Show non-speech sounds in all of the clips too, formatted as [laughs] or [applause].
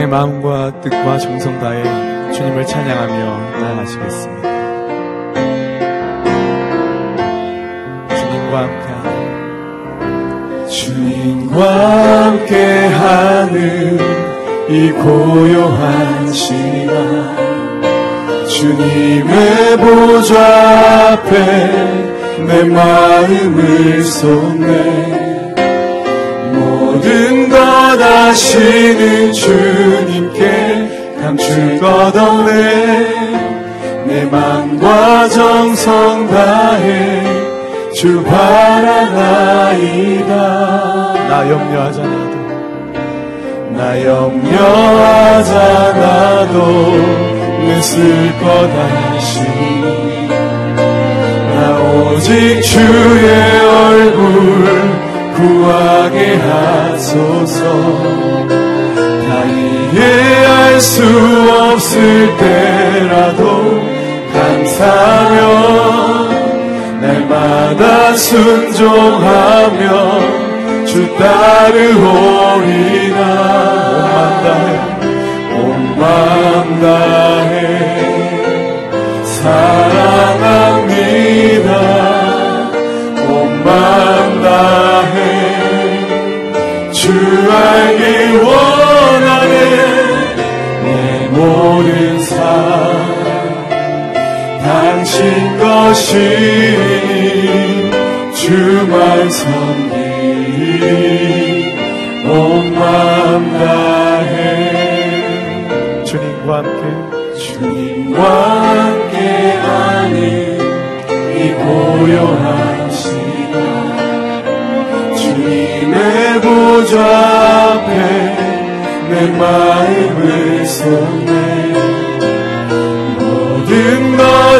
우리의 마음과 뜻과 정성 다해 주님을 찬양하며 나아가시겠습니다. 주님과 함께 주님과 함께하는 이 고요한 시간 주님의 보좌 앞에 내 마음을 쏟네 모든 것 아시는 주님께 감출 것 없네. 내 맘과 정성 다해 주 바라나이다. 나 염려하잖아도 나 염려하잖아도 내쓸것 아시니 나 오직 주의 얼굴 구하게 하소서. 다 이해할 수 없을 때라도 감사하며 날마다 순종하며 주 따르오리나 온 마음 다해 주만 섬기 온 마음 다해 주님과 함께 주님과 함께 하는 이 고요한 주님의 보좌 앞에 내 마음을 쏟네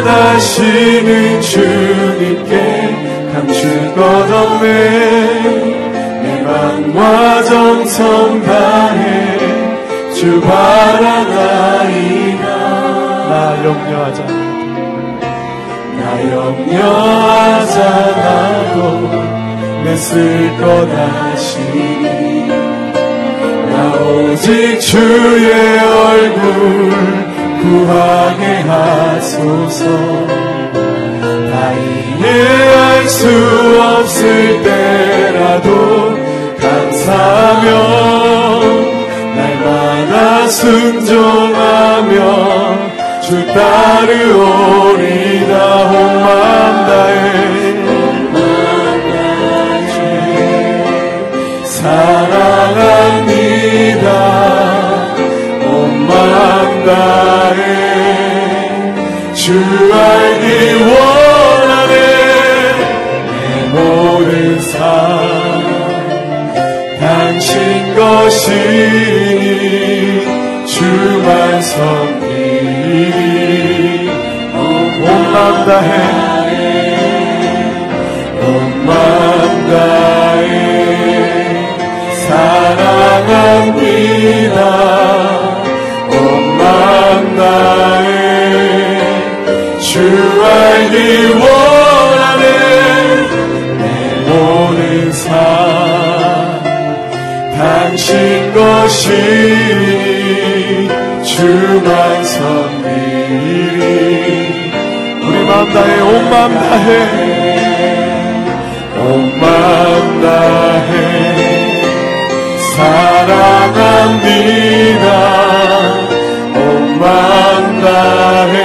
아시는 주님께 감출 것 없네 내 맘과 정성 다해 주 바라나이다. 나 염려하잖아 나 염려하잖아도 내쓸것 아시니. 나 오직 주의 얼굴 구하게 하소서. 다 이해할 수 없을 때라도 감사하며 날마다 순종하며 주 따르오리다 것이 주만 섬기 온 마음 다해. 온 마음 다해. 사랑합니다. 온 마음 다해. 주 알기 원 주만 섬기리 우리 마음 다해 온 마음 다해. 온 마음 다해. 사랑합니다. 온 마음 다해.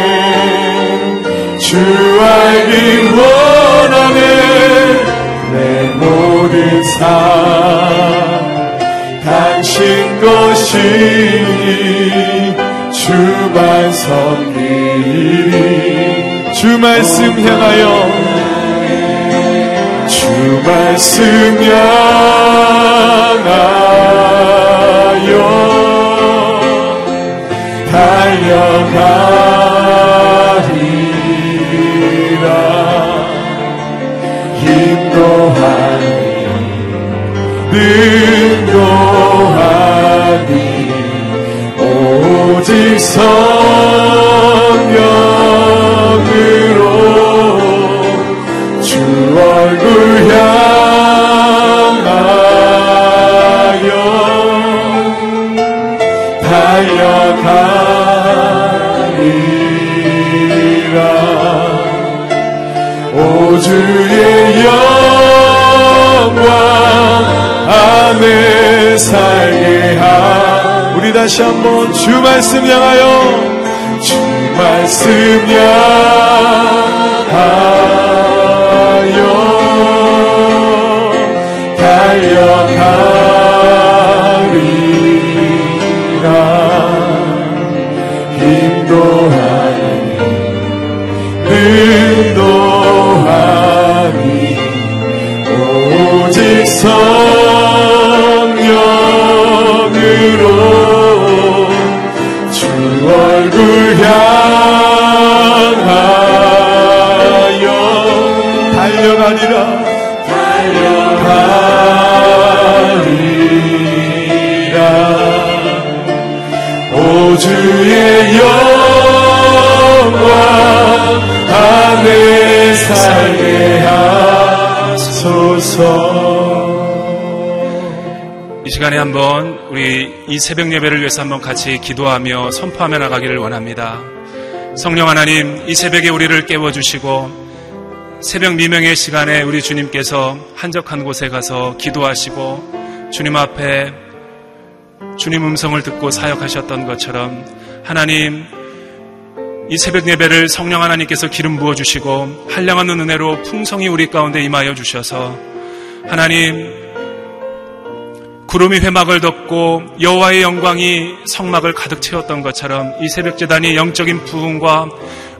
주 알기 원 것이 주만 섬기리 주 말씀 향하여. 주 말씀 향하여 다시 한번 주 말씀 향하여 주 말씀 향하여 달려가 시간에 한번 우리 이 새벽 예배를 위해서 한번 같이 기도하며 선포하며 나가기를 원합니다. 성령 하나님, 이 새벽에 우리를 깨워주시고 새벽 미명의 시간에 우리 주님께서 한적한 곳에 가서 기도하시고 주님 앞에 주님 음성을 듣고 사역하셨던 것처럼 하나님 이 새벽 예배를 성령 하나님께서 기름 부어 주시고 한량없는 은혜로 풍성히 우리 가운데 임하여 주셔서 하나님 구름이 회막을 덮고 여호와의 영광이 성막을 가득 채웠던 것처럼 이 새벽 재단이 영적인 부흥과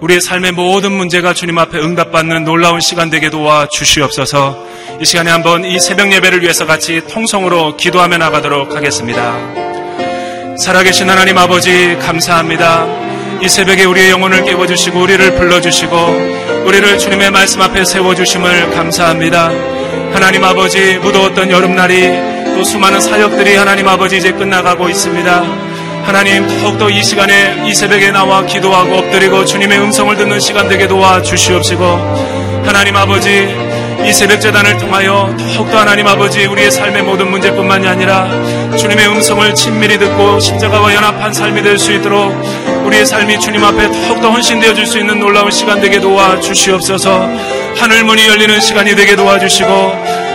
우리의 삶의 모든 문제가 주님 앞에 응답받는 놀라운 시간 되게 도와 주시옵소서. 이 시간에 한번 이 새벽 예배를 위해서 같이 통성으로 기도하며 나가도록 하겠습니다. 살아계신 하나님 아버지 감사합니다. 이 새벽에 우리의 영혼을 깨워주시고 우리를 불러주시고 우리를 주님의 말씀 앞에 세워주심을 감사합니다. 하나님 아버지 무더웠던 여름날이 또 수많은 사역들이 하나님 아버지 이제 끝나가고 있습니다. 하나님 더욱더 이 시간에 이 새벽에 나와 기도하고 엎드리고 주님의 음성을 듣는 시간 되게 도와 주시옵시고 하나님 아버지 이 새벽 재단을 통하여 더욱더 하나님 아버지 우리의 삶의 모든 문제뿐만이 아니라 주님의 음성을 친밀히 듣고 십자가와 연합한 삶이 될 수 있도록 우리의 삶이 주님 앞에 더욱더 헌신되어 줄 수 있는 놀라운 시간 되게 도와 주시옵소서 하늘 문이 열리는 시간이 되게 도와주시고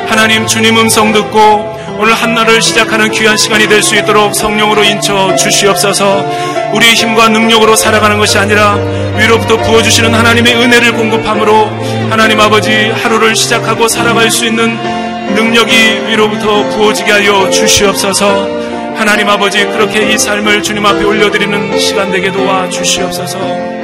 하나님 주님 음성 듣고 오늘 한날을 시작하는 귀한 시간이 될 수 있도록 성령으로 인쳐 주시옵소서. 우리의 힘과 능력으로 살아가는 것이 아니라 위로부터 부어주시는 하나님의 은혜를 공급함으로 하나님 아버지 하루를 시작하고 살아갈 수 있는 능력이 위로부터 부어지게 하여 주시옵소서. 하나님 아버지 그렇게 이 삶을 주님 앞에 올려드리는 시간 되게 도와 주시옵소서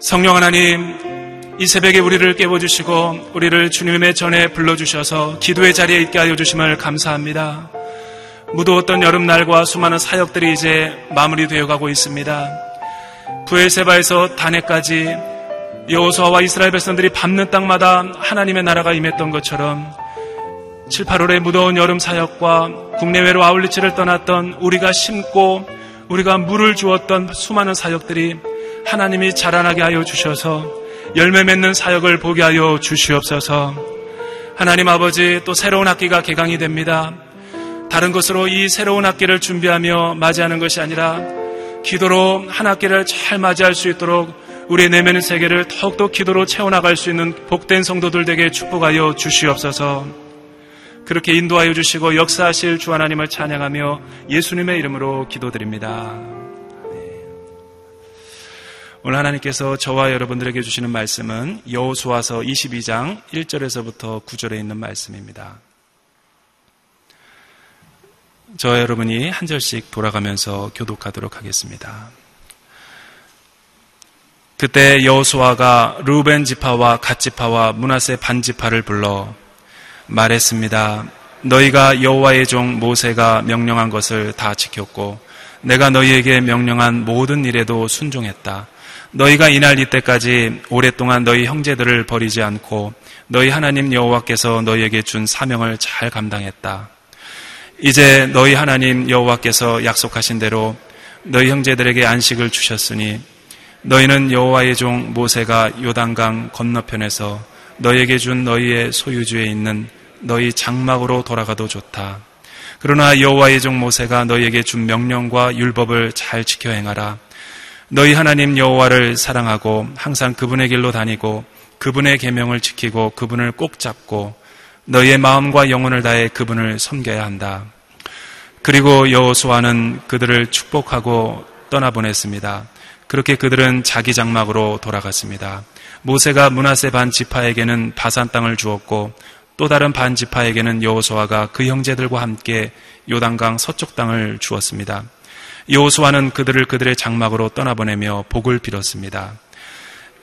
성령 하나님 이 새벽에 우리를 깨워주시고 우리를 주님의 전에 불러주셔서 기도의 자리에 있게 하여 주심을 감사합니다. 무더웠던 여름날과 수많은 사역들이 이제 마무리되어 가고 있습니다. 부엘세바에서 단해까지 여호수아와 이스라엘 백성들이 밟는 땅마다 하나님의 나라가 임했던 것처럼 7, 8월의 무더운 여름 사역과 국내외로 아울리치를 떠났던 우리가 심고 우리가 물을 주었던 수많은 사역들이 하나님이 자라나게 하여 주셔서 열매 맺는 사역을 보게 하여 주시옵소서. 하나님 아버지 또 새로운 학기가 개강이 됩니다. 다른 것으로 이 새로운 학기를 준비하며 맞이하는 것이 아니라 기도로 한 학기를 잘 맞이할 수 있도록 우리의 내면의 세계를 더욱더 기도로 채워나갈 수 있는 복된 성도들 에게 축복하여 주시옵소서. 그렇게 인도하여 주시고 역사하실 주 하나님을 찬양하며 예수님의 이름으로 기도드립니다. 오늘 하나님께서 저와 여러분들에게 주시는 말씀은 여호수아서 22장 1절에서부터 9절에 있는 말씀입니다. 저와 여러분이 한 절씩 돌아가면서 교독하도록 하겠습니다. 그때 여호수아가 루벤 지파와 갓 지파와 문하세 반 지파를 불러 말했습니다. 너희가 여호와의 종 모세가 명령한 것을 다 지켰고 내가 너희에게 명령한 모든 일에도 순종했다. 너희가 이날 이때까지 오랫동안 너희 형제들을 버리지 않고 너희 하나님 여호와께서 너희에게 준 사명을 잘 감당했다. 이제 너희 하나님 여호와께서 약속하신 대로 너희 형제들에게 안식을 주셨으니 너희는 여호와의 종 모세가 요단강 건너편에서 너희에게 준 너희의 소유주에 있는 너희 장막으로 돌아가도 좋다. 그러나 여호와의 종 모세가 너희에게 준 명령과 율법을 잘 지켜 행하라. 너희 하나님 여호와를 사랑하고 항상 그분의 길로 다니고 그분의 계명을 지키고 그분을 꼭 잡고 너희의 마음과 영혼을 다해 그분을 섬겨야 한다. 그리고 여호수아는 그들을 축복하고 떠나보냈습니다. 그렇게 그들은 자기 장막으로 돌아갔습니다. 모세가 문하세 반 지파에게는 바산 땅을 주었고 또 다른 반 지파에게는 여호수아가 그 형제들과 함께 요단강 서쪽 땅을 주었습니다. 여호수아는 그들을 그들의 장막으로 떠나보내며 복을 빌었습니다.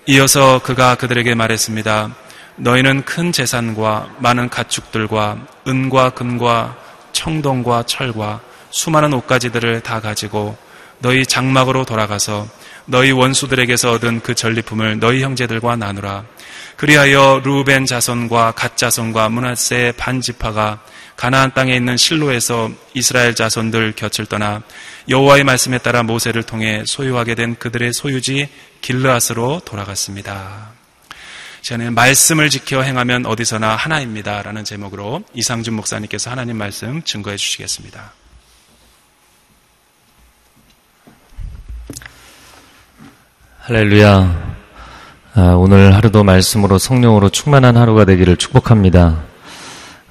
이어서 그가 그들에게 말했습니다. 너희는 큰 재산과 많은 가축들과 은과 금과 청동과 철과 수많은 옷가지들을 다 가지고 너희 장막으로 돌아가서 너희 원수들에게서 얻은 그 전리품을 너희 형제들과 나누라. 그리하여 루벤 자손과 갓 자손과 문하세 반지파가 가나안 땅에 있는 실로에서 이스라엘 자손들 곁을 떠나 여호와의 말씀에 따라 모세를 통해 소유하게 된 그들의 소유지 길르앗으로 돌아갔습니다. 저는 말씀을 지켜 행하면 어디서나 하나입니다라는 제목으로 이상준 목사님께서 하나님 말씀 증거해 주시겠습니다. 할렐루야. 아, 오늘 하루도 말씀으로 성령으로 충만한 하루가 되기를 축복합니다.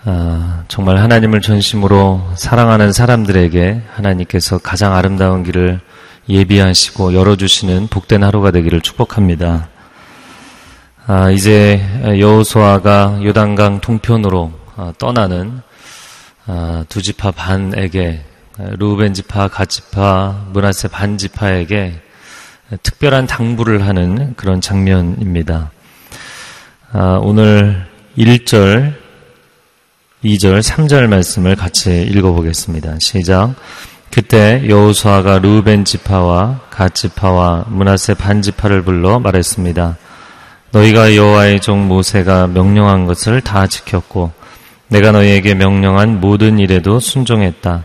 아, 정말 하나님을 전심으로 사랑하는 사람들에게 하나님께서 가장 아름다운 길을 예비하시고 열어주시는 복된 하루가 되기를 축복합니다. 아, 이제 여호수아가 요단강 동편으로 아, 떠나는 아, 두 지파 반에게 루벤 지파, 가 지파, 문하세 반 지파에게 특별한 당부를 하는 그런 장면입니다. 아, 오늘 1절, 2절, 3절 말씀을 같이 읽어보겠습니다. 시작. 그때 여호수아가 루벤 지파와 갓 지파와 문하세 반 지파를 불러 말했습니다. 너희가 여호와의 종 모세가 명령한 것을 다 지켰고 내가 너희에게 명령한 모든 일에도 순종했다.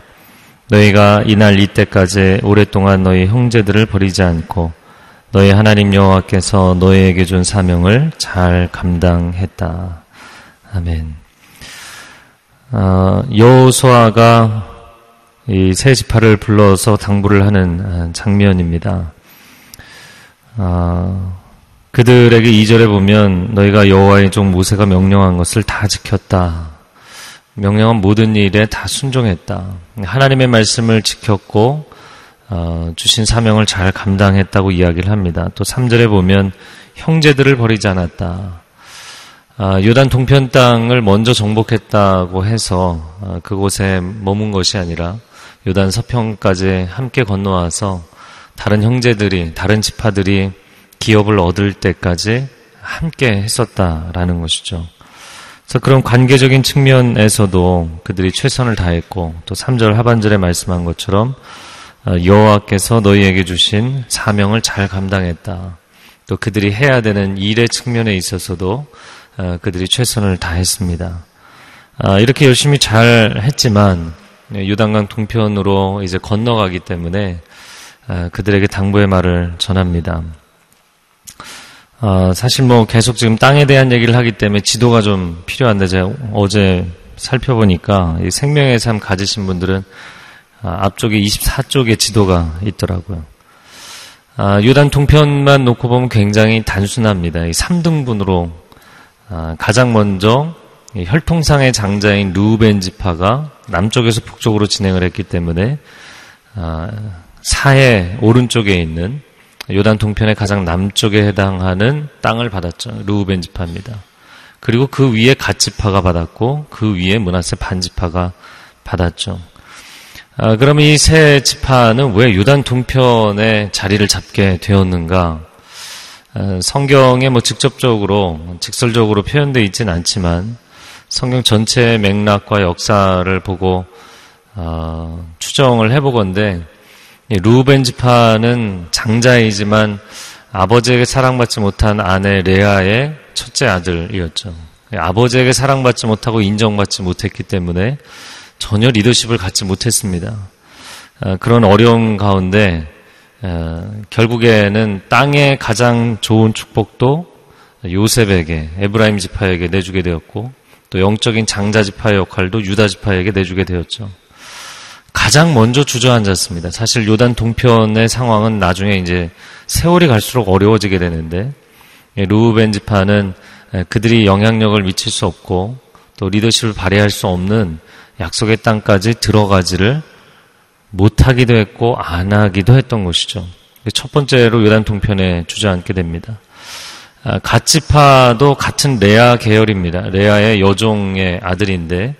너희가 이날 이때까지 오랫동안 너희 형제들을 버리지 않고 너희 하나님 여호와께서 너희에게 준 사명을 잘 감당했다. 아멘. 어, 여호수아가 이 세 지파를 불러서 당부를 하는 장면입니다. 어, 그들에게 이절에 보면 너희가 여호와의 종 모세가 명령한 것을 다 지켰다. 명령한 모든 일에 다 순종했다. 하나님의 말씀을 지켰고 어, 주신 사명을 잘 감당했다고 이야기를 합니다. 또 3절에 보면 형제들을 버리지 않았다. 아, 요단 동편 땅을 먼저 정복했다고 해서 아, 그곳에 머문 것이 아니라 요단 서편까지 함께 건너와서 다른 형제들이 다른 지파들이 기업을 얻을 때까지 함께 했었다라는 것이죠. 그래서 그런 관계적인 측면에서도 그들이 최선을 다했고 또 3절 하반절에 말씀한 것처럼 어, 여호와께서 너희에게 주신 사명을 잘 감당했다. 또 그들이 해야 되는 일의 측면에 있어서도 어, 그들이 최선을 다했습니다. 아, 이렇게 열심히 잘 했지만 유단강 동편으로 이제 건너가기 때문에 어, 그들에게 당부의 말을 전합니다. 어, 사실 뭐 계속 지금 땅에 대한 얘기를 하기 때문에 지도가 좀 필요한데 제가 어제 살펴보니까 이 생명의 삶 가지신 분들은 아, 앞쪽에 24쪽의 지도가 있더라고요. 아, 요단 동편만 놓고 보면 굉장히 단순합니다. 이 3등분으로 아, 가장 먼저 혈통상의 장자인 루벤 지파가 남쪽에서 북쪽으로 진행을 했기 때문에 아, 사해 오른쪽에 있는 요단 동편의 가장 남쪽에 해당하는 땅을 받았죠. 루벤 지파입니다. 그리고 그 위에 갓 지파가 받았고 그 위에 문하세 반 지파가 받았죠. 아, 그럼 이 세 지파는 왜 유단 동편에 자리를 잡게 되었는가? 아, 성경에 뭐 직접적으로, 직설적으로 표현되어 있지는 않지만 성경 전체의 맥락과 역사를 보고 어, 추정을 해보건데 루벤 지파는 장자이지만 아버지에게 사랑받지 못한 아내 레아의 첫째 아들이었죠. 아버지에게 사랑받지 못하고 인정받지 못했기 때문에 전혀 리더십을 갖지 못했습니다. 어, 그런 어려움 가운데 어, 결국에는 땅의 가장 좋은 축복도 요셉에게 에브라임 지파에게 내주게 되었고 또 영적인 장자 지파의 역할도 유다 지파에게 내주게 되었죠. 가장 먼저 주저앉았습니다. 사실 요단 동편의 상황은 나중에 이제 세월이 갈수록 어려워지게 되는데 예, 루벤 지파는 예, 그들이 영향력을 미칠 수 없고 또 리더십을 발휘할 수 없는 약속의 땅까지 들어가지를 못 하기도 했고 안 하기도 했던 것이죠. 첫 번째로 요단 동편에 주저앉게 됩니다. 아, 갓지파도 같은 레아 계열입니다. 레아의 여종의 아들인데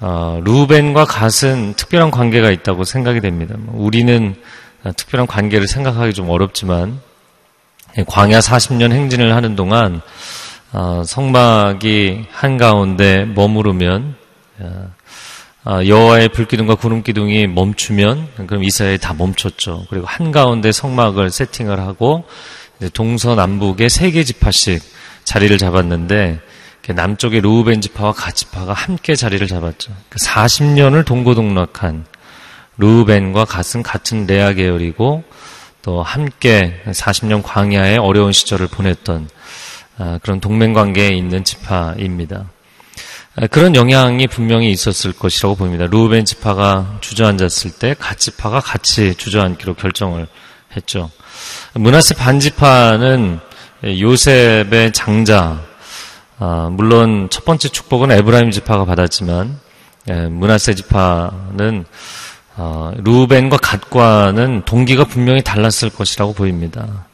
어, 루벤과 갓은 특별한 관계가 있다고 생각이 됩니다. 뭐 우리는 특별한 관계를 생각하기 좀 어렵지만 광야 40년 행진을 하는 동안 어, 성막이 한가운데 머무르면 어, 어, 여호와의 불기둥과 구름기둥이 멈추면 그럼 이스라엘이 다 멈췄죠. 그리고 한가운데 성막을 세팅을 하고 동서남북에 세 개 지파씩 자리를 잡았는데 남쪽의 루우벤 지파와 가 지파가 함께 자리를 잡았죠. 40년을 그 동고동락한 루우벤과 갓은 같은 레아 계열이고 또 함께 40년 광야의 어려운 시절을 보냈던 아, 그런 동맹 관계에 있는 지파입니다. 아, 그런 영향이 분명히 있었을 것이라고 봅니다. 루벤 지파가 주저앉았을 때 갓 지파가 같이 주저앉기로 결정을 했죠. 문하세 반지파는 요셉의 장자, 아, 물론 첫 번째 축복은 에브라임 지파가 받았지만 예, 문하세 지파는 어, 루벤과 갓과는 동기가 분명히 달랐을 것이라고 보입니다.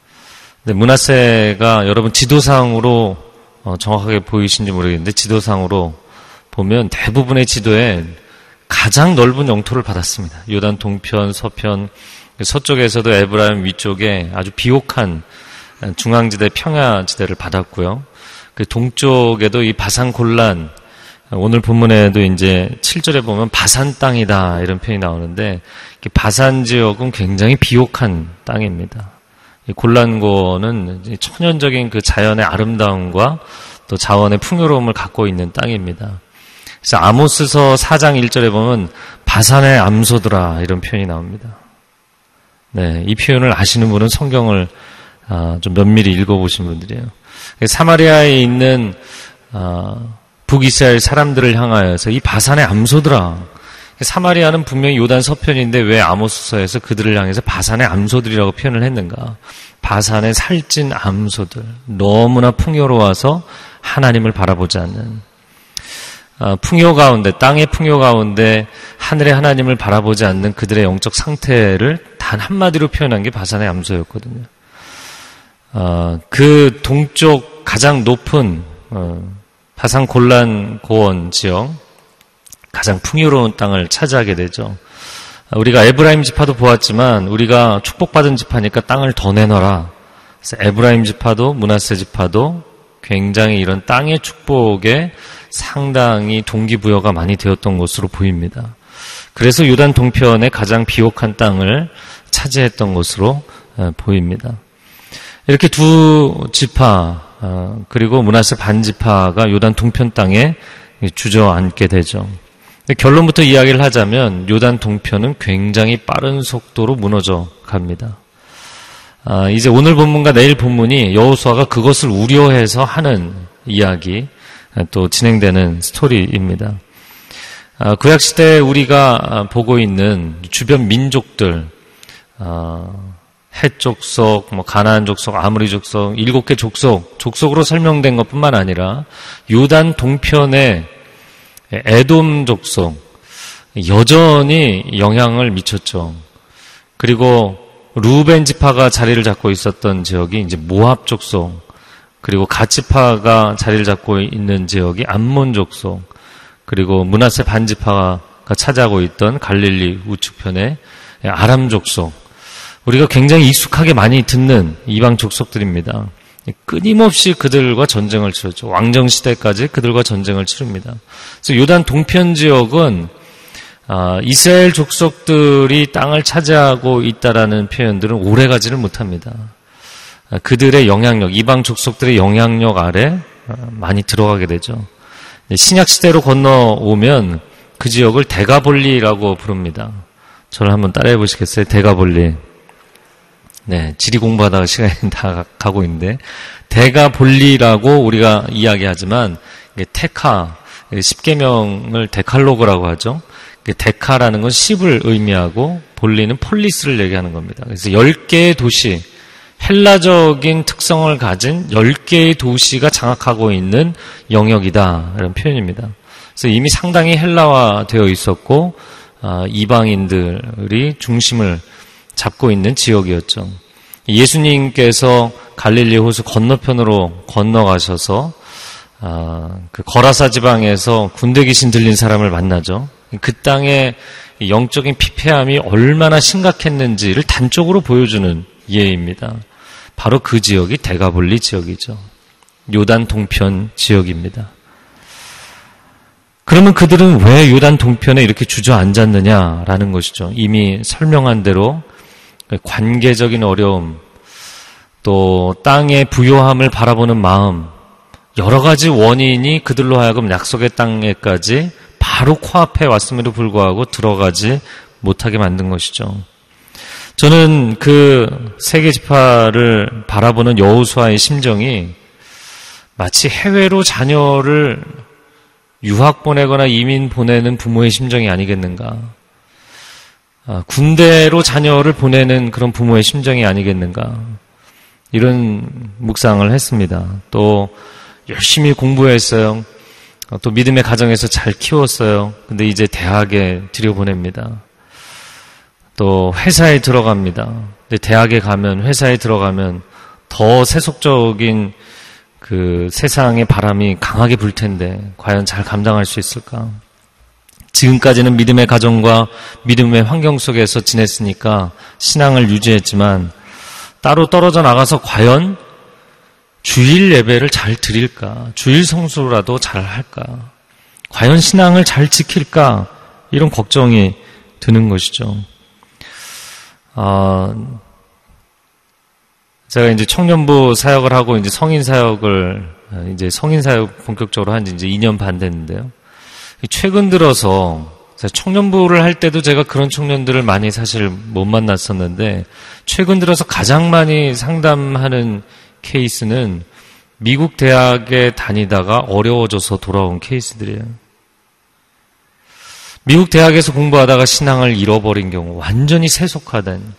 문하세가 여러분 지도상으로 어, 정확하게 보이신지 모르겠는데 지도상으로 보면 대부분의 지도에 가장 넓은 영토를 받았습니다. 요단 동편, 서편, 서쪽에서도 에브라임 위쪽에 아주 비옥한 중앙지대, 평야지대를 받았고요. 그 동쪽에도 이 바산 곤란, 오늘 본문에도 이제 7절에 보면 바산 땅이다 이런 표현이 나오는데 바산 지역은 굉장히 비옥한 땅입니다. 골란고는 천연적인 그 자연의 아름다움과 또 자원의 풍요로움을 갖고 있는 땅입니다. 그래서 아모스서 4장 1절에 보면 바산의 암소들아 이런 표현이 나옵니다. 네, 이 표현을 아시는 분은 성경을 아, 좀 면밀히 읽어보신 분들이에요. 사마리아에 있는 어, 북이스라엘 사람들을 향하여서 이 바산의 암소들아. 사마리아는 분명히 요단 서편인데 왜 아모스서에서 그들을 향해서 바산의 암소들이라고 표현을 했는가? 바산의 살찐 암소들. 너무나 풍요로워서 하나님을 바라보지 않는. 아, 풍요 가운데, 땅의 풍요 가운데 하늘의 하나님을 바라보지 않는 그들의 영적 상태를 단 한마디로 표현한 게 바산의 암소였거든요. 아, 그 동쪽 가장 높은 어, 가상 곤란 고원 지역, 가장 풍요로운 땅을 차지하게 되죠. 우리가 에브라임 지파도 보았지만 우리가 축복받은 지파니까 땅을 더 내놔라. 에브라임 지파도 문하세 지파도 굉장히 이런 땅의 축복에 상당히 동기부여가 많이 되었던 것으로 보입니다. 그래서 유단 동편의 가장 비옥한 땅을 차지했던 것으로 보입니다. 이렇게 두 지파 어, 그리고 문하세 반지파가 요단 동편 땅에 주저앉게 되죠. 결론부터 이야기를 하자면 요단 동편은 굉장히 빠른 속도로 무너져 갑니다. 아, 이제 오늘 본문과 내일 본문이 여호수아가 그것을 우려해서 하는 이야기 또 진행되는 스토리입니다. 아, 구약 시대에 우리가 보고 있는 주변 민족들 아, 헷 족속, 뭐 가나안 족속, 아무리 족속, 일곱 개 족속, 족속으로 설명된 것뿐만 아니라 요단 동편의 에돔 족속 여전히 영향을 미쳤죠. 그리고 루벤 지파가 자리를 잡고 있었던 지역이 이제 모압 족속, 그리고 가치파가 자리를 잡고 있는 지역이 암몬 족속, 그리고 문하세 반지파가 차지하고 있던 갈릴리 우측편의 아람 족속, 우리가 굉장히 익숙하게 많이 듣는 이방 족속들입니다. 끊임없이 그들과 전쟁을 치렀죠. 왕정 시대까지 그들과 전쟁을 치릅니다. 그래서 요단 동편 지역은 아, 이스라엘 족속들이 땅을 차지하고 있다라는 표현들은 오래가지를 못합니다. 아, 그들의 영향력, 이방 족속들의 영향력 아래 아, 많이 들어가게 되죠. 신약 시대로 건너오면 그 지역을 대가볼리라고 부릅니다. 저를 한번 따라해 보시겠어요? 대가볼리. 네, 지리 공부하다가 시간이 [laughs] 다 가고 있는데 대가 본리라고 우리가 이야기하지만 테카 십계명을 데칼로그라고 하죠. 데카라는 건 10을 의미하고 본리는 폴리스를 얘기하는 겁니다. 그래서 10개의 도시, 헬라적인 특성을 가진 10개의 도시가 장악하고 있는 영역이다. 이런 표현입니다. 그래서 이미 상당히 헬라화 되어 있었고, 아, 이방인들이 중심을 잡고 있는 지역이었죠. 예수님께서 갈릴리 호수 건너편으로 건너가셔서 아, 그 거라사 지방에서 군대 귀신 들린 사람을 만나죠. 그 땅의 영적인 피폐함이 얼마나 심각했는지를 단적으로 보여주는 예입니다. 바로 그 지역이 대가볼리 지역이죠. 요단 동편 지역입니다. 그러면 그들은 왜 요단 동편에 이렇게 주저앉았느냐라는 것이죠. 이미 설명한 대로 관계적인 어려움, 또 땅의 부요함을 바라보는 마음, 여러 가지 원인이 그들로 하여금 약속의 땅에까지 바로 코앞에 왔음에도 불구하고 들어가지 못하게 만든 것이죠. 저는 그 세계 지파를 바라보는 여호수아의 심정이 마치 해외로 자녀를 유학 보내거나 이민 보내는 부모의 심정이 아니겠는가. 아, 군대로 자녀를 보내는 그런 부모의 심정이 아니겠는가. 이런 묵상을 했습니다. 또 열심히 공부했어요. 또 믿음의 가정에서 잘 키웠어요. 근데 이제 대학에 들여보냅니다. 또 회사에 들어갑니다. 근데 대학에 가면 회사에 들어가면 더 세속적인 그 세상의 바람이 강하게 불 텐데 과연 잘 감당할 수 있을까? 지금까지는 믿음의 가정과 믿음의 환경 속에서 지냈으니까 신앙을 유지했지만 따로 떨어져 나가서 과연 주일 예배를 잘 드릴까? 주일 성수라도 잘 할까? 과연 신앙을 잘 지킬까? 이런 걱정이 드는 것이죠. 아, 제가 이제 청년부 사역을 하고 이제 성인 사역을 이제 성인 사역 본격적으로 한 지 이제 2년 반 됐는데요. 최근 들어서 청년부를 할 때도 제가 그런 청년들을 많이 사실 못 만났었는데 최근 들어서 가장 많이 상담하는 케이스는 미국 대학에 다니다가 어려워져서 돌아온 케이스들이에요. 미국 대학에서 공부하다가 신앙을 잃어버린 경우 완전히 세속화된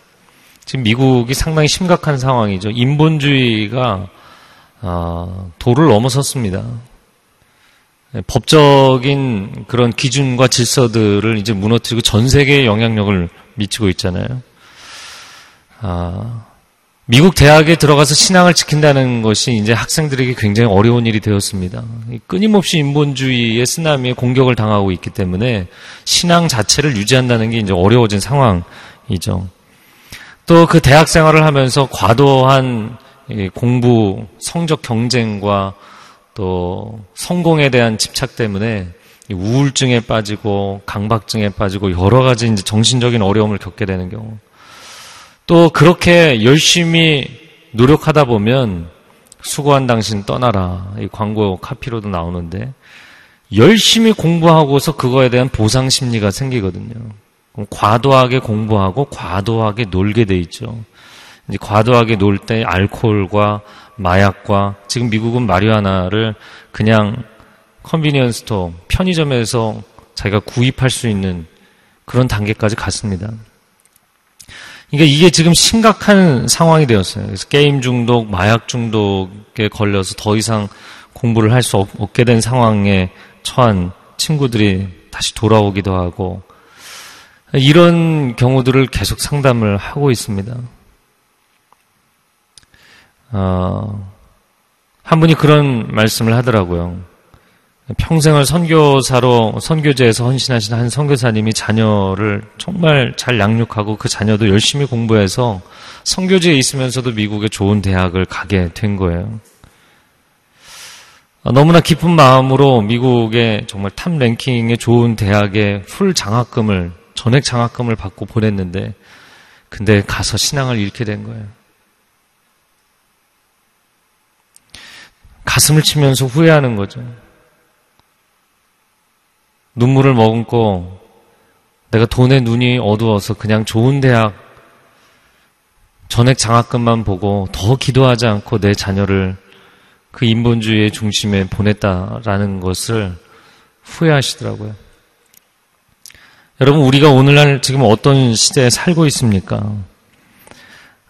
지금 미국이 상당히 심각한 상황이죠. 인본주의가 어, 도를 넘어섰습니다. 법적인 그런 기준과 질서들을 이제 무너뜨리고 전 세계에 영향력을 미치고 있잖아요. 아, 미국 대학에 들어가서 신앙을 지킨다는 것이 이제 학생들에게 굉장히 어려운 일이 되었습니다. 끊임없이 인본주의의 쓰나미에 공격을 당하고 있기 때문에 신앙 자체를 유지한다는 게 이제 어려워진 상황이죠. 또 그 대학 생활을 하면서 과도한 공부, 성적 경쟁과 또 성공에 대한 집착 때문에 우울증에 빠지고 강박증에 빠지고 여러 가지 이제 정신적인 어려움을 겪게 되는 경우. 또 그렇게 열심히 노력하다 보면 수고한 당신 떠나라. 이 광고 카피로도 나오는데 열심히 공부하고서 그거에 대한 보상 심리가 생기거든요. 과도하게 공부하고 과도하게 놀게 돼 있죠. 이제 과도하게 놀 때 알코올과 마약과 지금 미국은 마리아나를 그냥 convenience store 편의점에서 자기가 구입할 수 있는 그런 단계까지 갔습니다. 그러니까 이게 지금 심각한 상황이 되었어요. 그래서 게임 중독, 마약 중독에 걸려서 더 이상 공부를 할 수 없게 된 상황에 처한 친구들이 다시 돌아오기도 하고 이런 경우들을 계속 상담을 하고 있습니다. 어, 한 분이 그런 말씀을 하더라고요. 평생을 선교사로 선교지에서 헌신하신 한 선교사님이 자녀를 정말 잘 양육하고 그 자녀도 열심히 공부해서 선교지에 있으면서도 미국의 좋은 대학을 가게 된 거예요. 너무나 기쁜 마음으로 미국의 정말 top ranking의 좋은 대학에 full 장학금을 전액 장학금을 받고 보냈는데 근데 가서 신앙을 잃게 된 거예요. 가슴을 치면서 후회하는 거죠. 눈물을 머금고 내가 돈에 눈이 어두워서 그냥 좋은 대학 전액 장학금만 보고 더 기도하지 않고 내 자녀를 그 인본주의의 중심에 보냈다라는 것을 후회하시더라고요. 여러분, 우리가 오늘날 지금 어떤 시대에 살고 있습니까?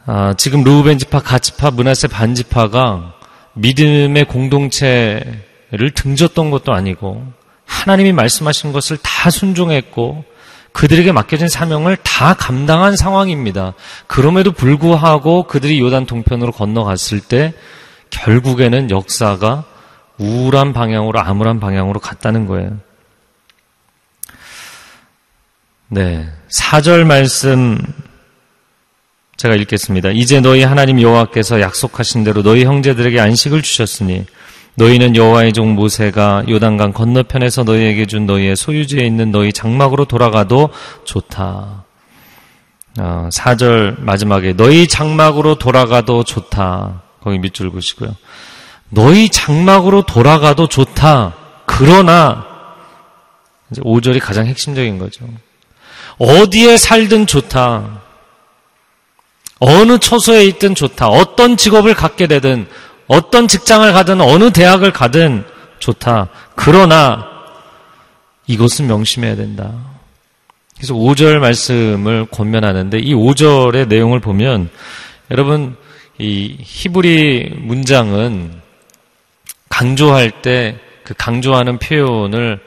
아, 지금 루우벤 지파, 가지파, 문하세 반지파가 믿음의 공동체를 등졌던 것도 아니고 하나님이 말씀하신 것을 다 순종했고 그들에게 맡겨진 사명을 다 감당한 상황입니다. 그럼에도 불구하고 그들이 요단 동편으로 건너갔을 때 결국에는 역사가 우울한 방향으로 암울한 방향으로 갔다는 거예요. 네. 4절 말씀 제가 읽겠습니다. 이제 너희 하나님 여호와께서 약속하신 대로 너희 형제들에게 안식을 주셨으니 너희는 여호와의 종 모세가 요단강 건너편에서 너희에게 준 너희의 소유지에 있는 너희 장막으로 돌아가도 좋다. 어, 4절 마지막에 너희 장막으로 돌아가도 좋다. 거기 밑줄 보시고요. 너희 장막으로 돌아가도 좋다. 그러나 이제 5절이 가장 핵심적인 거죠. 어디에 살든 좋다. 어느 처소에 있든 좋다. 어떤 직업을 갖게 되든 어떤 직장을 가든 어느 대학을 가든 좋다. 그러나 이것은 명심해야 된다. 그래서 5절 말씀을 권면하는데 이 5절의 내용을 보면 여러분 이 히브리 문장은 강조할 때 그 강조하는 표현을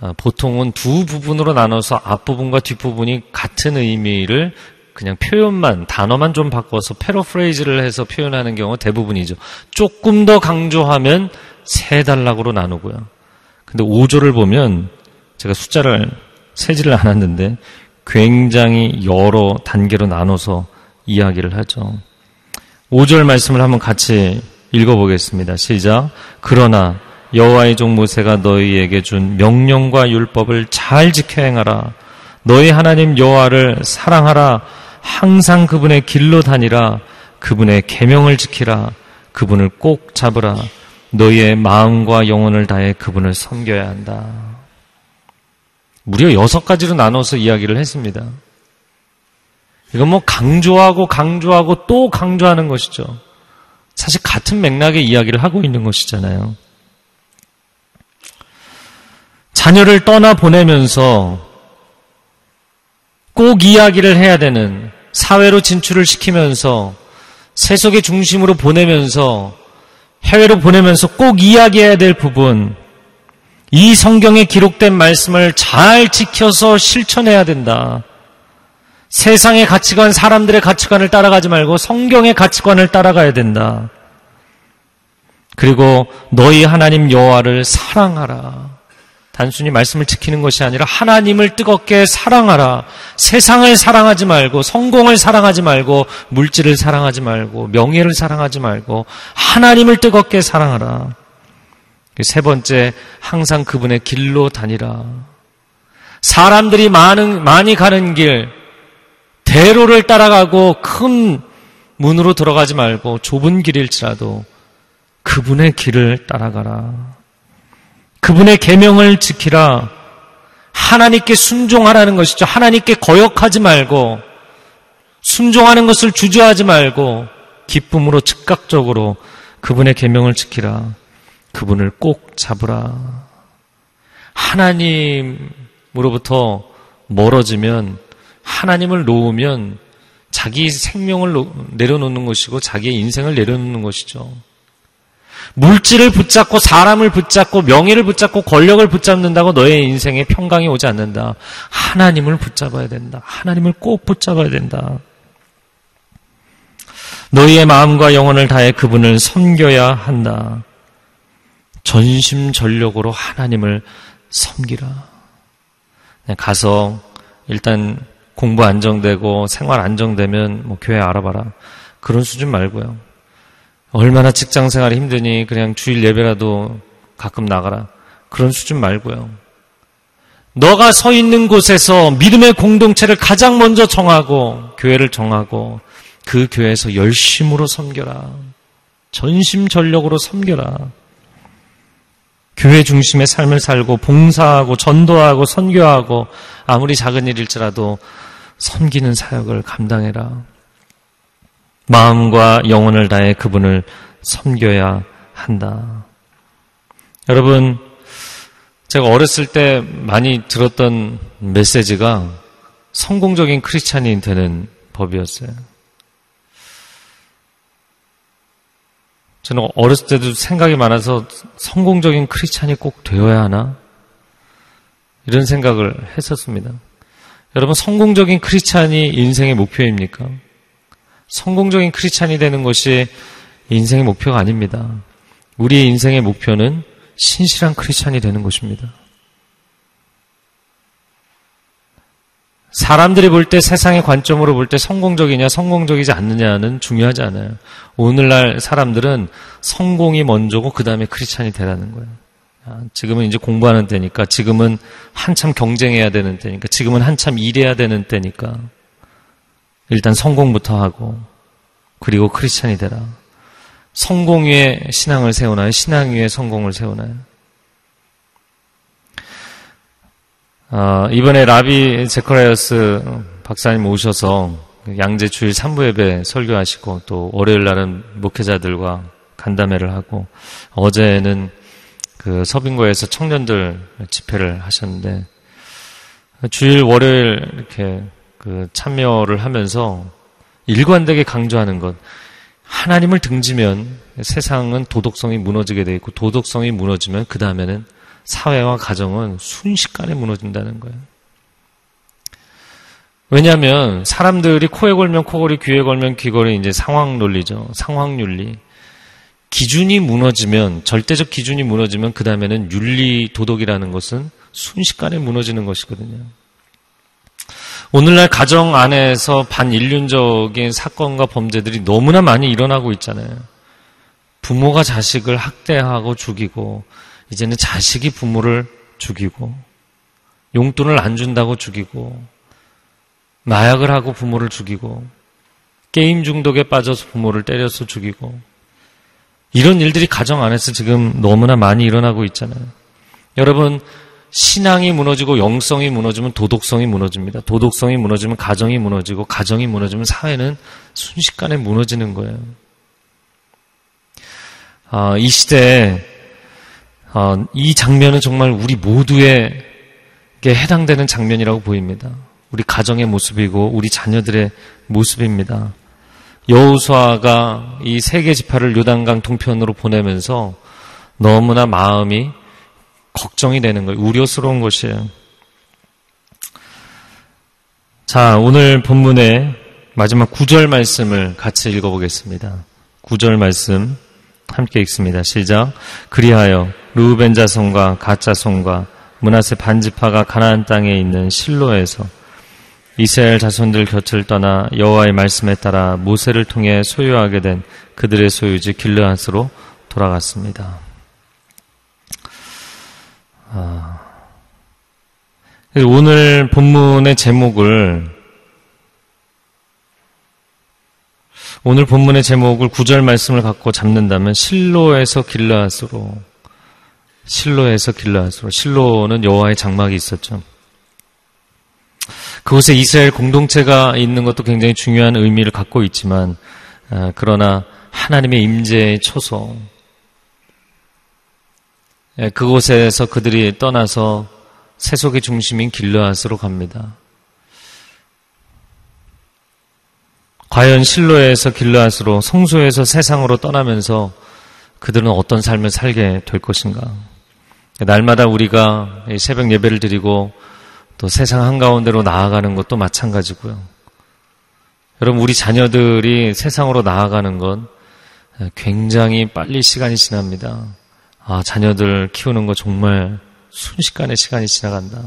어, 보통은 두 부분으로 나눠서 앞부분과 뒷부분이 같은 의미를 그냥 표현만, 단어만 좀 바꿔서 패러프레이즈를 해서 표현하는 경우가 대부분이죠. 조금 더 강조하면 세 단락으로 나누고요. 근데 5조를 보면 제가 숫자를 세지를 않았는데 굉장히 여러 단계로 나눠서 이야기를 하죠. 5절 말씀을 한번 같이 읽어보겠습니다. 시작. 그러나 여호와의 종 모세가 너희에게 준 명령과 율법을 잘 지켜 행하라. 너희 하나님 여호와를 사랑하라. 항상 그분의 길로 다니라. 그분의 계명을 지키라. 그분을 꼭 잡으라. 너희의 마음과 영혼을 다해 그분을 섬겨야 한다. 무려 여섯 가지로 나눠서 이야기를 했습니다. 이건 뭐 강조하고 강조하고 또 강조하는 것이죠. 사실 같은 맥락의 이야기를 하고 있는 것이잖아요. 자녀를 떠나 보내면서 꼭 이야기를 해야 되는 사회로 진출을 시키면서 세속의 중심으로 보내면서 해외로 보내면서 꼭 이야기해야 될 부분, 이 성경에 기록된 말씀을 잘 지켜서 실천해야 된다. 세상의 가치관, 사람들의 가치관을 따라가지 말고 성경의 가치관을 따라가야 된다. 그리고 너희 하나님 여호와를 사랑하라. 단순히 말씀을 지키는 것이 아니라 하나님을 뜨겁게 사랑하라. 세상을 사랑하지 말고 성공을 사랑하지 말고 물질을 사랑하지 말고 명예를 사랑하지 말고 하나님을 뜨겁게 사랑하라. 세 번째, 항상 그분의 길로 다니라. 사람들이 많은, 많이 가는 길, 대로를 따라가고 큰 문으로 들어가지 말고 좁은 길일지라도 그분의 길을 따라가라. 그분의 계명을 지키라. 하나님께 순종하라는 것이죠. 하나님께 거역하지 말고 순종하는 것을 주저하지 말고 기쁨으로 즉각적으로 그분의 계명을 지키라. 그분을 꼭 잡으라. 하나님으로부터 멀어지면 하나님을 놓으면 자기 생명을 내려놓는 것이고 자기의 인생을 내려놓는 것이죠. 물질을 붙잡고 사람을 붙잡고 명예를 붙잡고 권력을 붙잡는다고 너의 인생에 평강이 오지 않는다. 하나님을 붙잡아야 된다. 하나님을 꼭 붙잡아야 된다. 너희의 마음과 영혼을 다해 그분을 섬겨야 한다. 전심전력으로 하나님을 섬기라. 가서 일단 공부 안정되고 생활 안정되면 뭐 교회 알아봐라. 그런 수준 말고요. 얼마나 직장 생활이 힘드니 그냥 주일 예배라도 가끔 나가라. 그런 수준 말고요. 너가 서 있는 곳에서 믿음의 공동체를 가장 먼저 정하고 교회를 정하고 그 교회에서 열심으로 섬겨라. 전심전력으로 섬겨라. 교회 중심의 삶을 살고 봉사하고 전도하고 선교하고 아무리 작은 일일지라도 섬기는 사역을 감당해라. 마음과 영혼을 다해 그분을 섬겨야 한다. 여러분, 제가 어렸을 때 많이 들었던 메시지가 성공적인 크리스찬이 되는 법이었어요. 저는 어렸을 때도 생각이 많아서 성공적인 크리스찬이 꼭 되어야 하나? 이런 생각을 했었습니다. 여러분, 성공적인 크리스찬이 인생의 목표입니까? 성공적인 크리스찬이 되는 것이 인생의 목표가 아닙니다. 우리의 인생의 목표는 신실한 크리스찬이 되는 것입니다. 사람들이 볼 때 세상의 관점으로 볼 때 성공적이냐 성공적이지 않느냐는 중요하지 않아요. 오늘날 사람들은 성공이 먼저고 그 다음에 크리스찬이 되라는 거예요. 아, 지금은 이제 공부하는 때니까 지금은 한참 경쟁해야 되는 때니까 지금은 한참 일해야 되는 때니까 일단 성공부터 하고 그리고 크리스찬이 되라. 성공 위에 신앙을 세우나요? 신앙 위에 성공을 세우나요? 어, 이번에 라비 제커라이어스 박사님 오셔서 양재 주일 3부 예배 설교하시고 또 월요일 날은 목회자들과 간담회를 하고 어제는 그 서빙고에서 청년들 집회를 하셨는데 주일 월요일 이렇게 그 참여를 하면서 일관되게 강조하는 것 하나님을 등지면 세상은 도덕성이 무너지게 돼 있고 도덕성이 무너지면 그 다음에는 사회와 가정은 순식간에 무너진다는 거예요. 왜냐하면 사람들이 코에 걸면 코걸이, 귀에 걸면 귀걸이 이제 상황 논리죠. 상황 윤리. 기준이 무너지면 절대적 기준이 무너지면 그 다음에는 윤리 도덕이라는 것은 순식간에 무너지는 것이거든요. 오늘날 가정 안에서 반인륜적인 사건과 범죄들이 너무나 많이 일어나고 있잖아요. 부모가 자식을 학대하고 죽이고 이제는 자식이 부모를 죽이고 용돈을 안 준다고 죽이고 마약을 하고 부모를 죽이고 게임 중독에 빠져서 부모를 때려서 죽이고 이런 일들이 가정 안에서 지금 너무나 많이 일어나고 있잖아요. 여러분 신앙이 무너지고 영성이 무너지면 도덕성이 무너집니다. 도덕성이 무너지면 가정이 무너지고 가정이 무너지면 사회는 순식간에 무너지는 거예요. 아, 이 시대에 어, 이 장면은 정말 우리 모두에게 해당되는 장면이라고 보입니다. 우리 가정의 모습이고 우리 자녀들의 모습입니다. 여우수아가 이 세계 지파를 요단강 동편으로 보내면서 너무나 마음이 걱정이 되는 거예요. 우려스러운 것이에요. 자, 오늘 본문의 마지막 구절 말씀을 같이 읽어보겠습니다. 구절 말씀 함께 읽습니다. 시작. 그리하여 루벤 자손과 가 자손과 문하세 반지파가 가나안 땅에 있는 실로에서 이스라엘 자손들 곁을 떠나 여호와의 말씀에 따라 모세를 통해 소유하게 된 그들의 소유지 길르앗으로 돌아갔습니다. 아, 오늘 본문의 제목을 오늘 본문의 제목을 구절 말씀을 갖고 잡는다면 실로에서 길라앗으로 실로에서 길라앗으로 실로는 여호와의 장막이 있었죠. 그곳에 이스라엘 공동체가 있는 것도 굉장히 중요한 의미를 갖고 있지만 아, 그러나 하나님의 임재의 초소 예, 그곳에서 그들이 떠나서 세속의 중심인 길르앗으로 갑니다. 과연 실로에서 길르앗으로 성소에서 세상으로 떠나면서 그들은 어떤 삶을 살게 될 것인가? 날마다 우리가 새벽 예배를 드리고 또 세상 한가운데로 나아가는 것도 마찬가지고요. 여러분, 우리 자녀들이 세상으로 나아가는 건 굉장히 빨리 시간이 지납니다. 아, 자녀들 키우는 거 정말 순식간에 시간이 지나간다.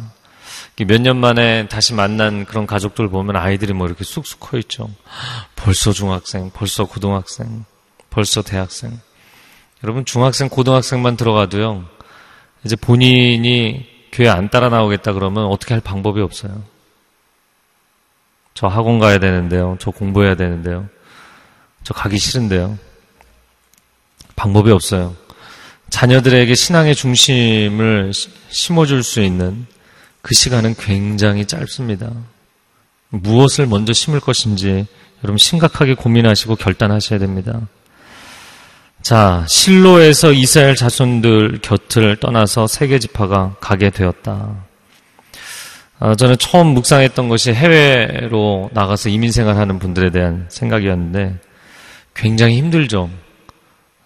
몇 년 만에 다시 만난 그런 가족들 보면 아이들이 뭐 이렇게 쑥쑥 커 있죠. 벌써 중학생, 벌써 고등학생, 벌써 대학생. 여러분 중학생, 고등학생만 들어가도요. 이제 본인이 교회 안 따라 나오겠다 그러면 어떻게 할 방법이 없어요. 저 학원 가야 되는데요. 저 공부해야 되는데요. 저 가기 싫은데요. 방법이 없어요. 자녀들에게 신앙의 중심을 심어줄 수 있는 그 시간은 굉장히 짧습니다. 무엇을 먼저 심을 것인지 여러분 심각하게 고민하시고 결단하셔야 됩니다. 자, 실로에서 이스라엘 자손들 곁을 떠나서 세계 지파가 가게 되었다. 아, 저는 처음 묵상했던 것이 해외로 나가서 이민 생활하는 분들에 대한 생각이었는데 굉장히 힘들죠.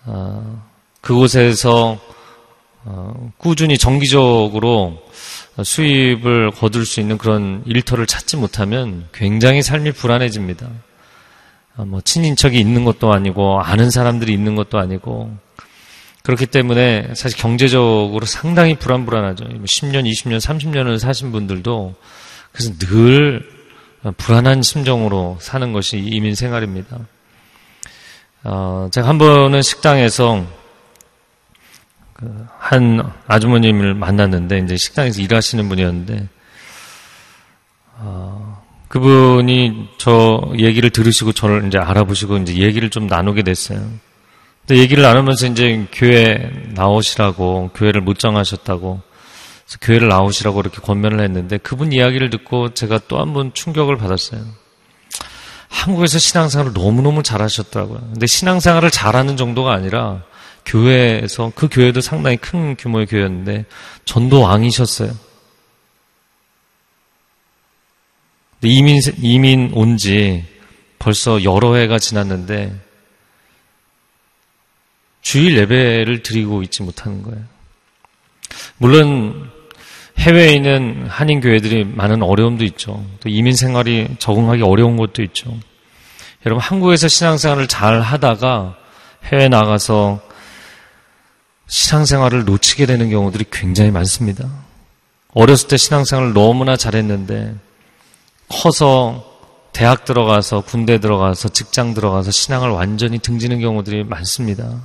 어, 그곳에서 어, 꾸준히 정기적으로 수입을 거둘 수 있는 그런 일터를 찾지 못하면 굉장히 삶이 불안해집니다. 어, 뭐 친인척이 있는 것도 아니고 아는 사람들이 있는 것도 아니고 그렇기 때문에 사실 경제적으로 상당히 불안불안하죠. 10년, 20년, 30년을 사신 분들도 그래서 늘 불안한 심정으로 사는 것이 이민 생활입니다. 어, 제가 한 번은 식당에서 그 한 아주머님을 만났는데 이제 식당에서 일하시는 분이었는데 어, 그분이 저 얘기를 들으시고 저를 이제 알아보시고 이제 얘기를 좀 나누게 됐어요. 근데 얘기를 나누면서 이제 교회 나오시라고 교회를 못 정하셨다고 교회를 나오시라고 이렇게 권면을 했는데 그분 이야기를 듣고 제가 또 한 번 충격을 받았어요. 한국에서 신앙생활을 너무너무 잘하셨더라고요. 근데 신앙생활을 잘하는 정도가 아니라 교회에서 그 교회도 상당히 큰 규모의 교회였는데 전도 왕이셨어요. 이민 이민 온 지 벌써 여러 해가 지났는데 주일 예배를 드리고 있지 못하는 거예요. 물론 해외에 있는 한인 교회들이 많은 어려움도 있죠. 또 이민 생활이 적응하기 어려운 것도 있죠. 여러분 한국에서 신앙생활을 잘 하다가 해외 나가서 신앙생활을 놓치게 되는 경우들이 굉장히 많습니다. 어렸을 때 신앙생활을 너무나 잘했는데 커서 대학 들어가서 군대 들어가서 직장 들어가서 신앙을 완전히 등지는 경우들이 많습니다.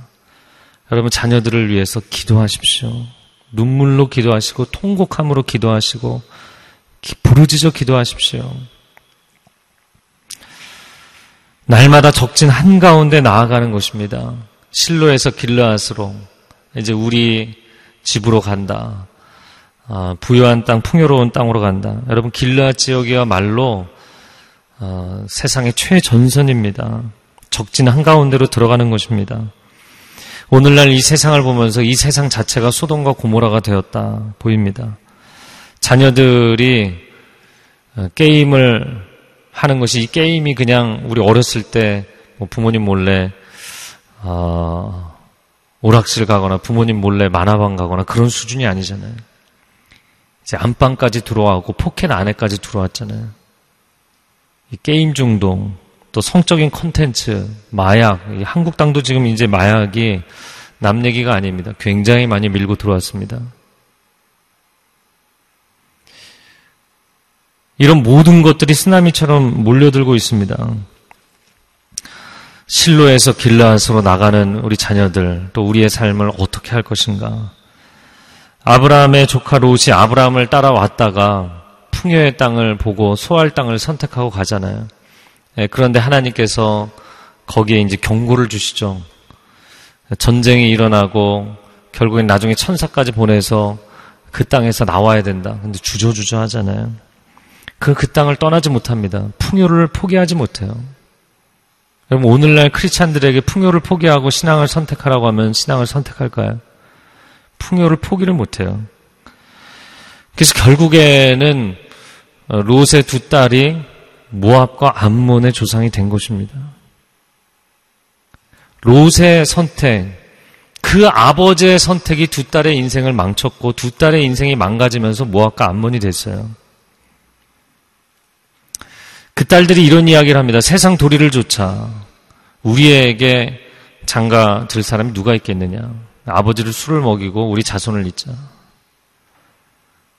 여러분 자녀들을 위해서 기도하십시오. 눈물로 기도하시고 통곡함으로 기도하시고 부르짖어 기도하십시오. 날마다 적진 한가운데 나아가는 것입니다. 실로에서 길르앗으로 이제 우리 집으로 간다. 아, 부유한 땅, 풍요로운 땅으로 간다. 여러분 길르앗 지역이야말로 어, 세상의 최전선입니다. 적진 한가운데로 들어가는 것입니다. 오늘날 이 세상을 보면서 이 세상 자체가 소돔과 고모라가 되었다 보입니다. 자녀들이 어, 게임을 하는 것이 이 게임이 그냥 우리 어렸을 때 뭐 부모님 몰래 어, 오락실 가거나 부모님 몰래 만화방 가거나 그런 수준이 아니잖아요. 이제 안방까지 들어와고 포켓 안에까지 들어왔잖아요. 이 게임 중독, 또 성적인 컨텐츠, 마약, 한국 땅도 지금 이제 마약이 남 얘기가 아닙니다. 굉장히 많이 밀고 들어왔습니다. 이런 모든 것들이 쓰나미처럼 몰려들고 있습니다. 실로에서 길라앗으로 나가는 우리 자녀들, 또 우리의 삶을 어떻게 할 것인가. 아브라함의 조카 롯이 아브라함을 따라왔다가 풍요의 땅을 보고 소할 땅을 선택하고 가잖아요. 예, 그런데 하나님께서 거기에 이제 경고를 주시죠. 전쟁이 일어나고 결국엔 나중에 천사까지 보내서 그 땅에서 나와야 된다. 근데 주저주저 하잖아요. 그, 그 땅을 떠나지 못합니다. 풍요를 포기하지 못해요. 여러분, 오늘날 크리스찬들에게 풍요를 포기하고 신앙을 선택하라고 하면 신앙을 선택할까요? 풍요를 포기를 못해요. 그래서 결국에는 롯의 두 딸이 모압과 암몬의 조상이 된 것입니다. 롯의 선택, 그 아버지의 선택이 두 딸의 인생을 망쳤고 두 딸의 인생이 망가지면서 모압과 암몬이 됐어요. 그 딸들이 이런 이야기를 합니다. 세상 도리를 쫓아 우리에게 장가 들 사람이 누가 있겠느냐? 아버지를 술을 먹이고 우리 자손을 잇자.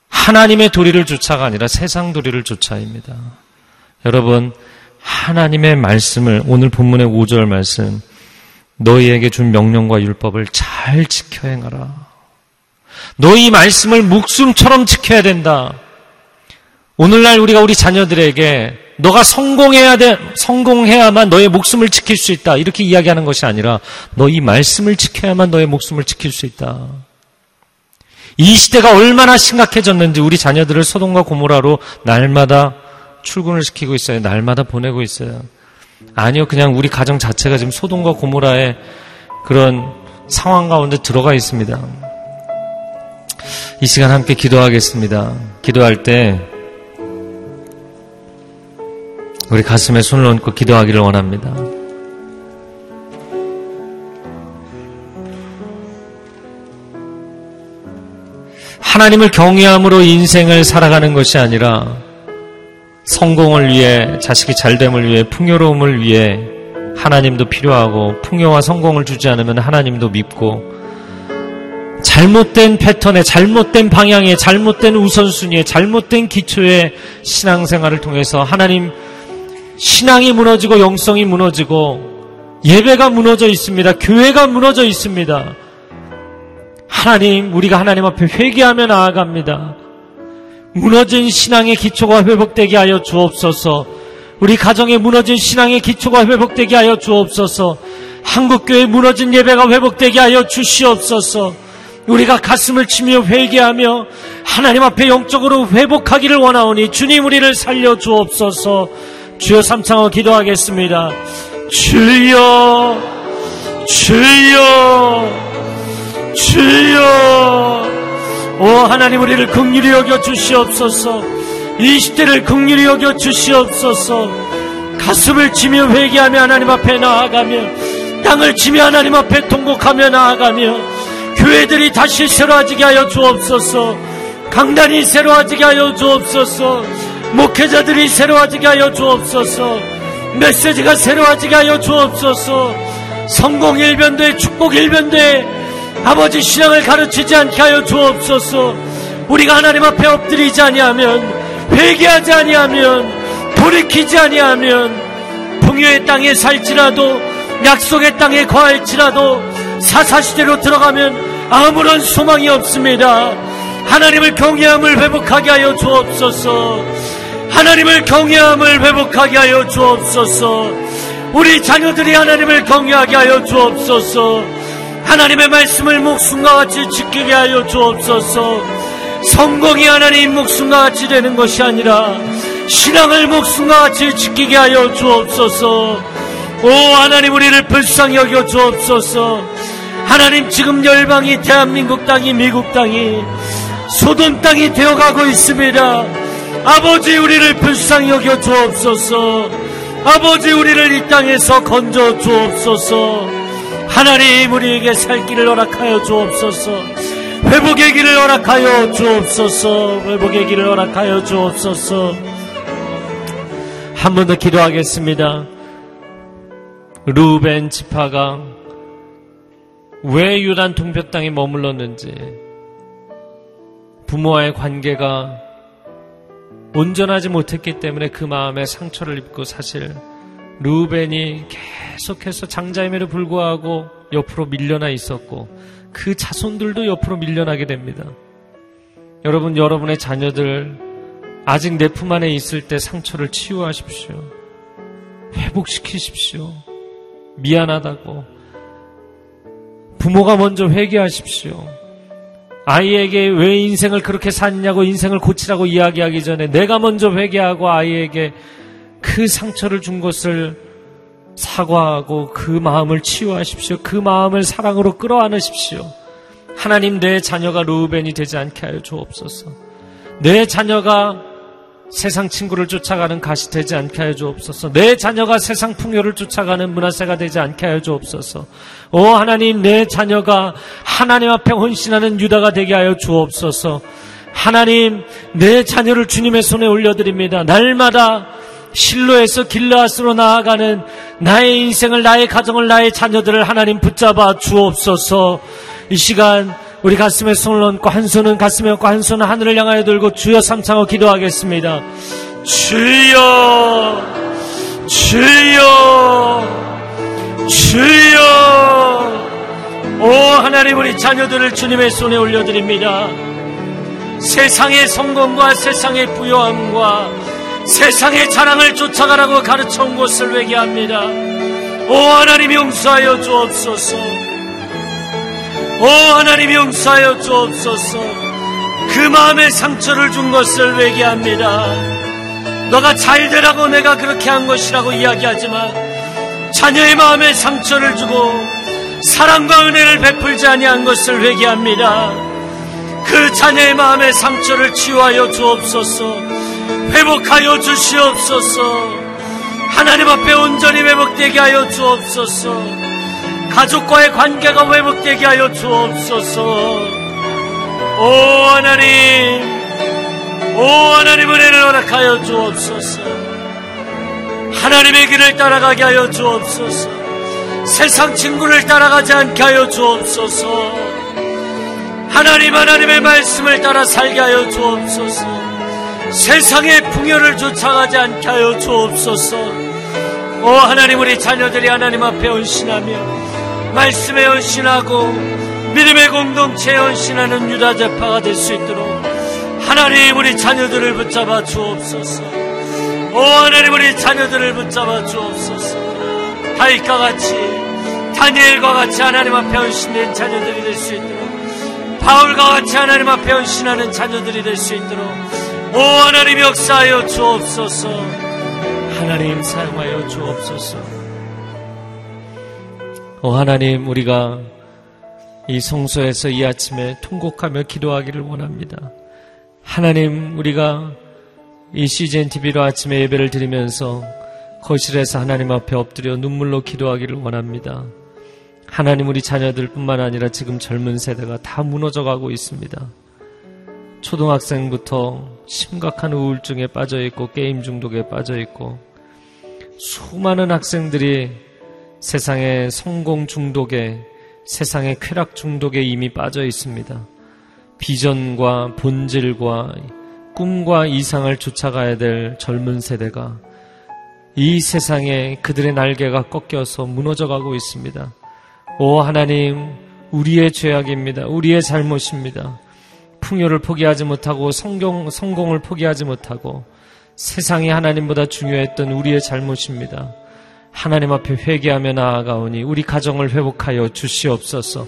하나님의 도리를 쫓아가 아니라 세상 도리를 쫓아입니다. 여러분, 하나님의 말씀을, 오늘 본문의 5절 말씀, 너희에게 준 명령과 율법을 잘 지켜 행하라. 너희 말씀을 목숨처럼 지켜야 된다. 오늘날 우리가 우리 자녀들에게 너가 성공해야 돼, 성공해야만 너의 목숨을 지킬 수 있다. 이렇게 이야기하는 것이 아니라 너희 말씀을 지켜야만 너의 목숨을 지킬 수 있다. 이 시대가 얼마나 심각해졌는지 우리 자녀들을 소돔과 고모라로 날마다 출근을 시키고 있어요. 날마다 보내고 있어요. 아니요, 그냥 우리 가정 자체가 지금 소돔과 고모라의 그런 상황 가운데 들어가 있습니다. 이 시간 함께 기도하겠습니다. 기도할 때 우리 가슴에 손을 얹고 기도하기를 원합니다. 하나님을 경외함으로 인생을 살아가는 것이 아니라 성공을 위해 자식이 잘됨을 위해 풍요로움을 위해 하나님도 필요하고 풍요와 성공을 주지 않으면 하나님도 믿고 잘못된 패턴에 잘못된 방향에 잘못된 우선순위에 잘못된 기초의 신앙생활을 통해서 하나님 신앙이 무너지고 영성이 무너지고 예배가 무너져 있습니다. 교회가 무너져 있습니다. 하나님, 우리가 하나님 앞에 회개하며 나아갑니다. 무너진 신앙의 기초가 회복되게 하여 주옵소서. 우리 가정에 무너진 신앙의 기초가 회복되게 하여 주옵소서. 한국교회 무너진 예배가 회복되게 하여 주시옵소서. 우리가 가슴을 치며 회개하며 하나님 앞에 영적으로 회복하기를 원하오니 주님 우리를 살려 주옵소서. 주여 삼창어 기도하겠습니다. 주여, 주여, 주여. 오 하나님 우리를 극률히 여겨 주시옵소서. 이 시대를 극률히 여겨 주시옵소서. 가슴을 치며 회개하며 하나님 앞에 나아가며 땅을 치며 하나님 앞에 통곡하며 나아가며 교회들이 다시 새로워지게 하여 주옵소서. 강단이 새로워지게 하여 주옵소서. 목회자들이 새로워지게 하여 주옵소서. 메시지가 새로워지게 하여 주옵소서. 성공 일변대 축복 일변대 아버지 신앙을 가르치지 않게 하여 주옵소서. 우리가 하나님 앞에 엎드리지 아니하면 회개하지 아니하면 돌이키지 아니하면 풍요의 땅에 살지라도 약속의 땅에 거할지라도 사사시대로 들어가면 아무런 소망이 없습니다. 하나님을 경외함을 회복하게 하여 주옵소서. 하나님을 경외함을 회복하게 하여 주옵소서. 우리 자녀들이 하나님을 경외하게 하여 주옵소서. 하나님의 말씀을 목숨과 같이 지키게 하여 주옵소서. 성공이 하나님 목숨과 같이 되는 것이 아니라 신앙을 목숨과 같이 지키게 하여 주옵소서. 오 하나님 우리를 불쌍히 여겨 주옵소서. 하나님 지금 열방이 대한민국 땅이 미국 땅이 소돔 땅이 되어가고 있습니다. 아버지 우리를 불쌍히 여겨 주옵소서. 아버지 우리를 이 땅에서 건져 주옵소서. 하나님 우리에게 살 길을 허락하여 주옵소서. 회복의 길을 허락하여 주옵소서. 회복의 길을 허락하여 주옵소서. 한 번 더 기도하겠습니다. 루벤 지파가 왜 유단 통뼈 땅에 머물렀는지 부모와의 관계가 온전하지 못했기 때문에 그 마음에 상처를 입고 사실 루벤이 계속해서 장자임에도 불구하고 옆으로 밀려나 있었고 그 자손들도 옆으로 밀려나게 됩니다. 여러분, 여러분의 자녀들 아직 내 품 안에 있을 때 상처를 치유하십시오. 회복시키십시오. 미안하다고. 부모가 먼저 회개하십시오. 아이에게 왜 인생을 그렇게 샀냐고 인생을 고치라고 이야기하기 전에 내가 먼저 회개하고 아이에게 그 상처를 준 것을 사과하고 그 마음을 치유하십시오. 그 마음을 사랑으로 끌어안으십시오. 하나님 내 자녀가 루벤이 되지 않게 하여 주옵소서. 내 자녀가 세상 친구를 쫓아가는 가시 되지 않게 하여 주옵소서. 내 자녀가 세상 풍요를 쫓아가는 문화세가 되지 않게 하여 주옵소서. 오 하나님 내 자녀가 하나님 앞에 헌신하는 유다가 되게 하여 주옵소서. 하나님 내 자녀를 주님의 손에 올려드립니다. 날마다 실로에서 길라앗으로 나아가는 나의 인생을 나의 가정을 나의 자녀들을 하나님 붙잡아 주옵소서. 이 시간 우리 가슴에 손을 얹고 한 손은 가슴에 얹고 한 손은 하늘을 향하여 들고 주여 삼창어 기도하겠습니다. 주여 주여 주여 오 하나님 우리 자녀들을 주님의 손에 올려드립니다. 세상의 성공과 세상의 부요함과 세상의 자랑을 쫓아가라고 가르쳐 온 것을 외게합니다. 오 하나님 용서하여 주옵소서. 오 하나님 용서하여 주옵소서. 그 마음에 상처를 준 것을 외게합니다. 너가 잘 되라고 내가 그렇게 한 것이라고 이야기하지만 자녀의 마음에 상처를 주고 사랑과 은혜를 베풀지 아니한 것을 회개합니다. 그 자녀의 마음에 상처를 치유하여 주옵소서. 회복하여 주시옵소서. 하나님 앞에 온전히 회복되게 하여 주옵소서. 가족과의 관계가 회복되게 하여 주옵소서. 오 하나님 오 하나님 은혜를 허락하여 주옵소서. 하나님의 길을 따라가게 하여 주옵소서. 세상 친구를 따라가지 않게 하여 주옵소서. 하나님 하나님의 말씀을 따라 살게 하여 주옵소서. 세상의 풍요를 쫓아가지 않게 하여 주옵소서. 오 하나님 우리 자녀들이 하나님 앞에 헌신하며 말씀에 헌신하고 믿음의 공동체에 헌신하는 유다 제파가 될 수 있도록 하나님 우리 자녀들을 붙잡아 주옵소서. 오 하나님 우리 자녀들을 붙잡아 주옵소서. 다윗과 같이 다니엘과 같이 하나님 앞에 헌신된 자녀들이 될 수 있도록 바울과 같이 하나님 앞에 헌신하는 자녀들이 될 수 있도록 오 하나님 역사하여 주옵소서. 하나님 사용하여 주옵소서 오 하나님 우리가 이 성소에서 이 아침에 통곡하며 기도하기를 원합니다. 하나님 우리가 이 CGN TV로 아침에 예배를 드리면서 거실에서 하나님 앞에 엎드려 눈물로 기도하기를 원합니다. 하나님 우리 자녀들뿐만 아니라 지금 젊은 세대가 다 무너져가고 있습니다. 초등학생부터 심각한 우울증에 빠져 있고 게임 중독에 빠져 있고 수많은 학생들이 세상의 성공 중독에 세상의 쾌락 중독에 이미 빠져 있습니다. 비전과 본질과 꿈과 이상을 쫓아가야 될 젊은 세대가 이 세상에 그들의 날개가 꺾여서 무너져 가고 있습니다. 오 하나님, 우리의 죄악입니다. 우리의 잘못입니다. 풍요를 포기하지 못하고 성공, 성공을 포기하지 못하고 세상이 하나님보다 중요했던 우리의 잘못입니다. 하나님 앞에 회개하며 나아가오니 우리 가정을 회복하여 주시옵소서.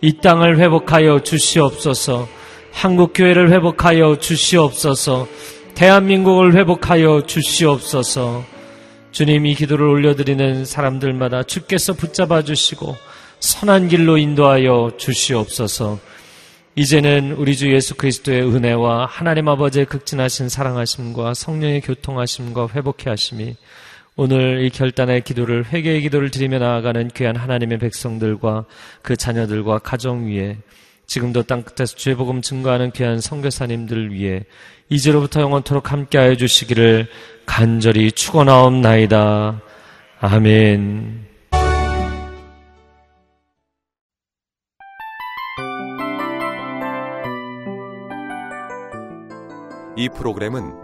이 땅을 회복하여 주시옵소서. 한국 교회를 회복하여 주시옵소서. 대한민국을 회복하여 주시옵소서. 주님 이 기도를 올려드리는 사람들마다 주께서 붙잡아 주시고 선한 길로 인도하여 주시옵소서. 이제는 우리 주 예수 그리스도의 은혜와 하나님 아버지의 극진하신 사랑하심과 성령의 교통하심과 회복해 하심이 오늘 이 결단의 기도를 회개의 기도를 드리며 나아가는 귀한 하나님의 백성들과 그 자녀들과 가정 위에 지금도 땅끝에서 죄 복음 증거하는 귀한 성교사님들 위해 이제로부터 영원토록 함께하여 주시기를 간절히 축원하옵나이다. 아멘. 이 프로그램은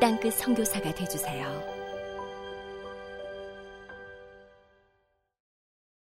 땅끝 성교사가 되주세요